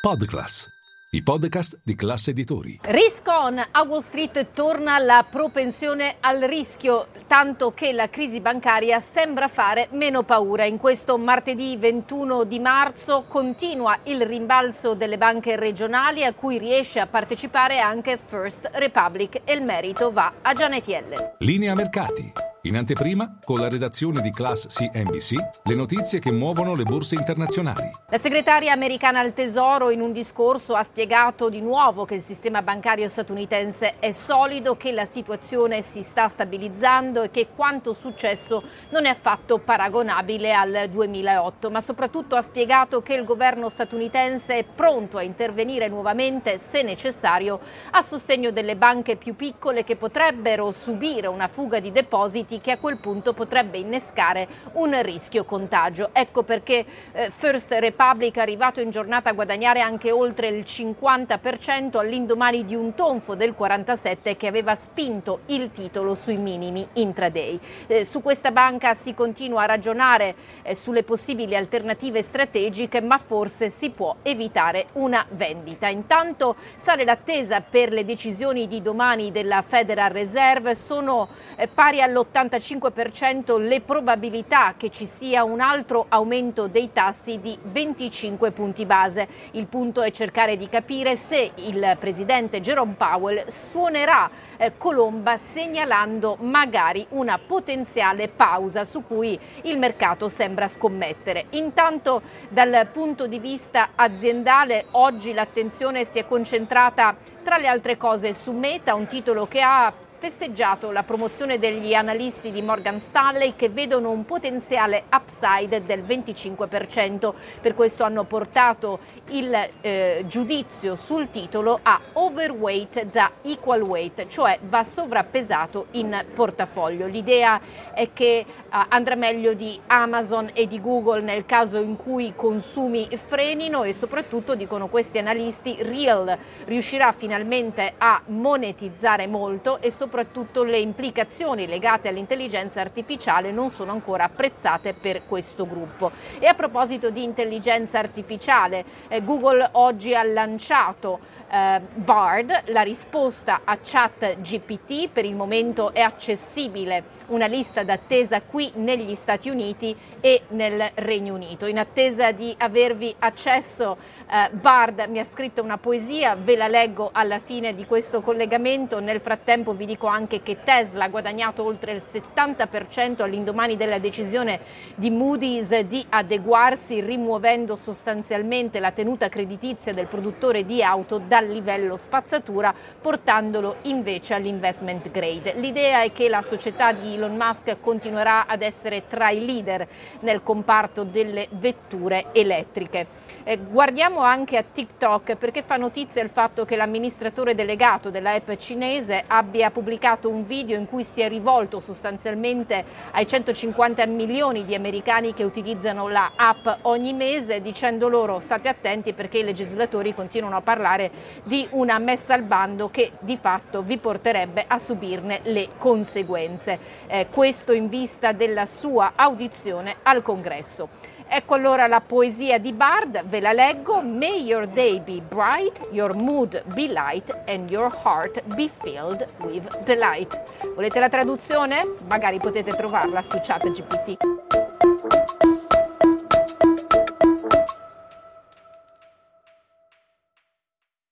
Podclass, i podcast di classe editori. Risk on a Wall Street torna la propensione al rischio, tanto che la crisi bancaria sembra fare meno paura. In questo martedì 21 di marzo continua il rimbalzo delle banche regionali a cui riesce a partecipare anche First Republic e il merito va a Janet Yellen. Linea mercati. In anteprima, con la redazione di Class CNBC, le notizie che muovono le borse internazionali. La segretaria americana al Tesoro in un discorso ha spiegato di nuovo che il sistema bancario statunitense è solido, che la situazione si sta stabilizzando e che quanto successo non è affatto paragonabile al 2008, ma soprattutto ha spiegato che il governo statunitense è pronto a intervenire nuovamente, se necessario, a sostegno delle banche più piccole che potrebbero subire una fuga di depositi Uniti che a quel punto potrebbe innescare un rischio contagio. Ecco perché eh, First Republic è arrivato in giornata a guadagnare anche oltre il 50% all'indomani di un tonfo del 47 che aveva spinto il titolo sui minimi intraday. Eh, su questa banca si continua a ragionare eh, sulle possibili alternative strategiche, ma forse si può evitare una vendita. Intanto sale l'attesa per le decisioni di domani della Federal Reserve, sono pari all'80 75% le probabilità che ci sia un altro aumento dei tassi di 25 punti base. Il punto è cercare di capire se il presidente Jerome Powell suonerà eh, colomba segnalando magari una potenziale pausa su cui il mercato sembra scommettere. Intanto dal punto di vista aziendale oggi l'attenzione si è concentrata tra le altre cose su Meta, un titolo che ha festeggiato la promozione degli analisti di Morgan Stanley che vedono un potenziale upside del 25%. Per questo hanno portato il eh, giudizio sul titolo a overweight da equal weight, cioè va sovrappesato in portafoglio. L'idea è che eh, andrà meglio di Amazon e di Google nel caso in cui i consumi frenino e soprattutto, dicono questi analisti, Real riuscirà finalmente a monetizzare molto e soprattutto soprattutto le implicazioni legate all'intelligenza artificiale non sono ancora apprezzate per questo gruppo. E a proposito di intelligenza artificiale, eh, Google oggi ha lanciato eh, Bard, la risposta a chat GPT, per il momento è accessibile una lista d'attesa qui negli Stati Uniti e nel Regno Unito. In attesa di avervi accesso, eh, Bard mi ha scritto una poesia, ve la leggo alla fine di questo collegamento, nel frattempo vi dico anche che Tesla ha guadagnato oltre il 70% all'indomani della decisione di Moody's di adeguarsi rimuovendo sostanzialmente la tenuta creditizia del produttore di auto dal livello spazzatura portandolo invece all'investment grade. L'idea è che la società di Elon Musk continuerà ad essere tra i leader nel comparto delle vetture elettriche. Eh, guardiamo anche a TikTok perché fa notizia il fatto che l'amministratore delegato dell'app cinese abbia pubblicato un video in cui si è rivolto sostanzialmente ai 150 milioni di americani che utilizzano la app ogni mese dicendo loro state attenti perché i legislatori continuano a parlare di una messa al bando che di fatto vi porterebbe a subirne le conseguenze. Eh, questo in vista della sua audizione al Congresso. Ecco allora la poesia di Bard, ve la leggo. May your day be bright, your mood be light and your heart be filled with delight. Volete la traduzione? Magari potete trovarla su ChatGPT.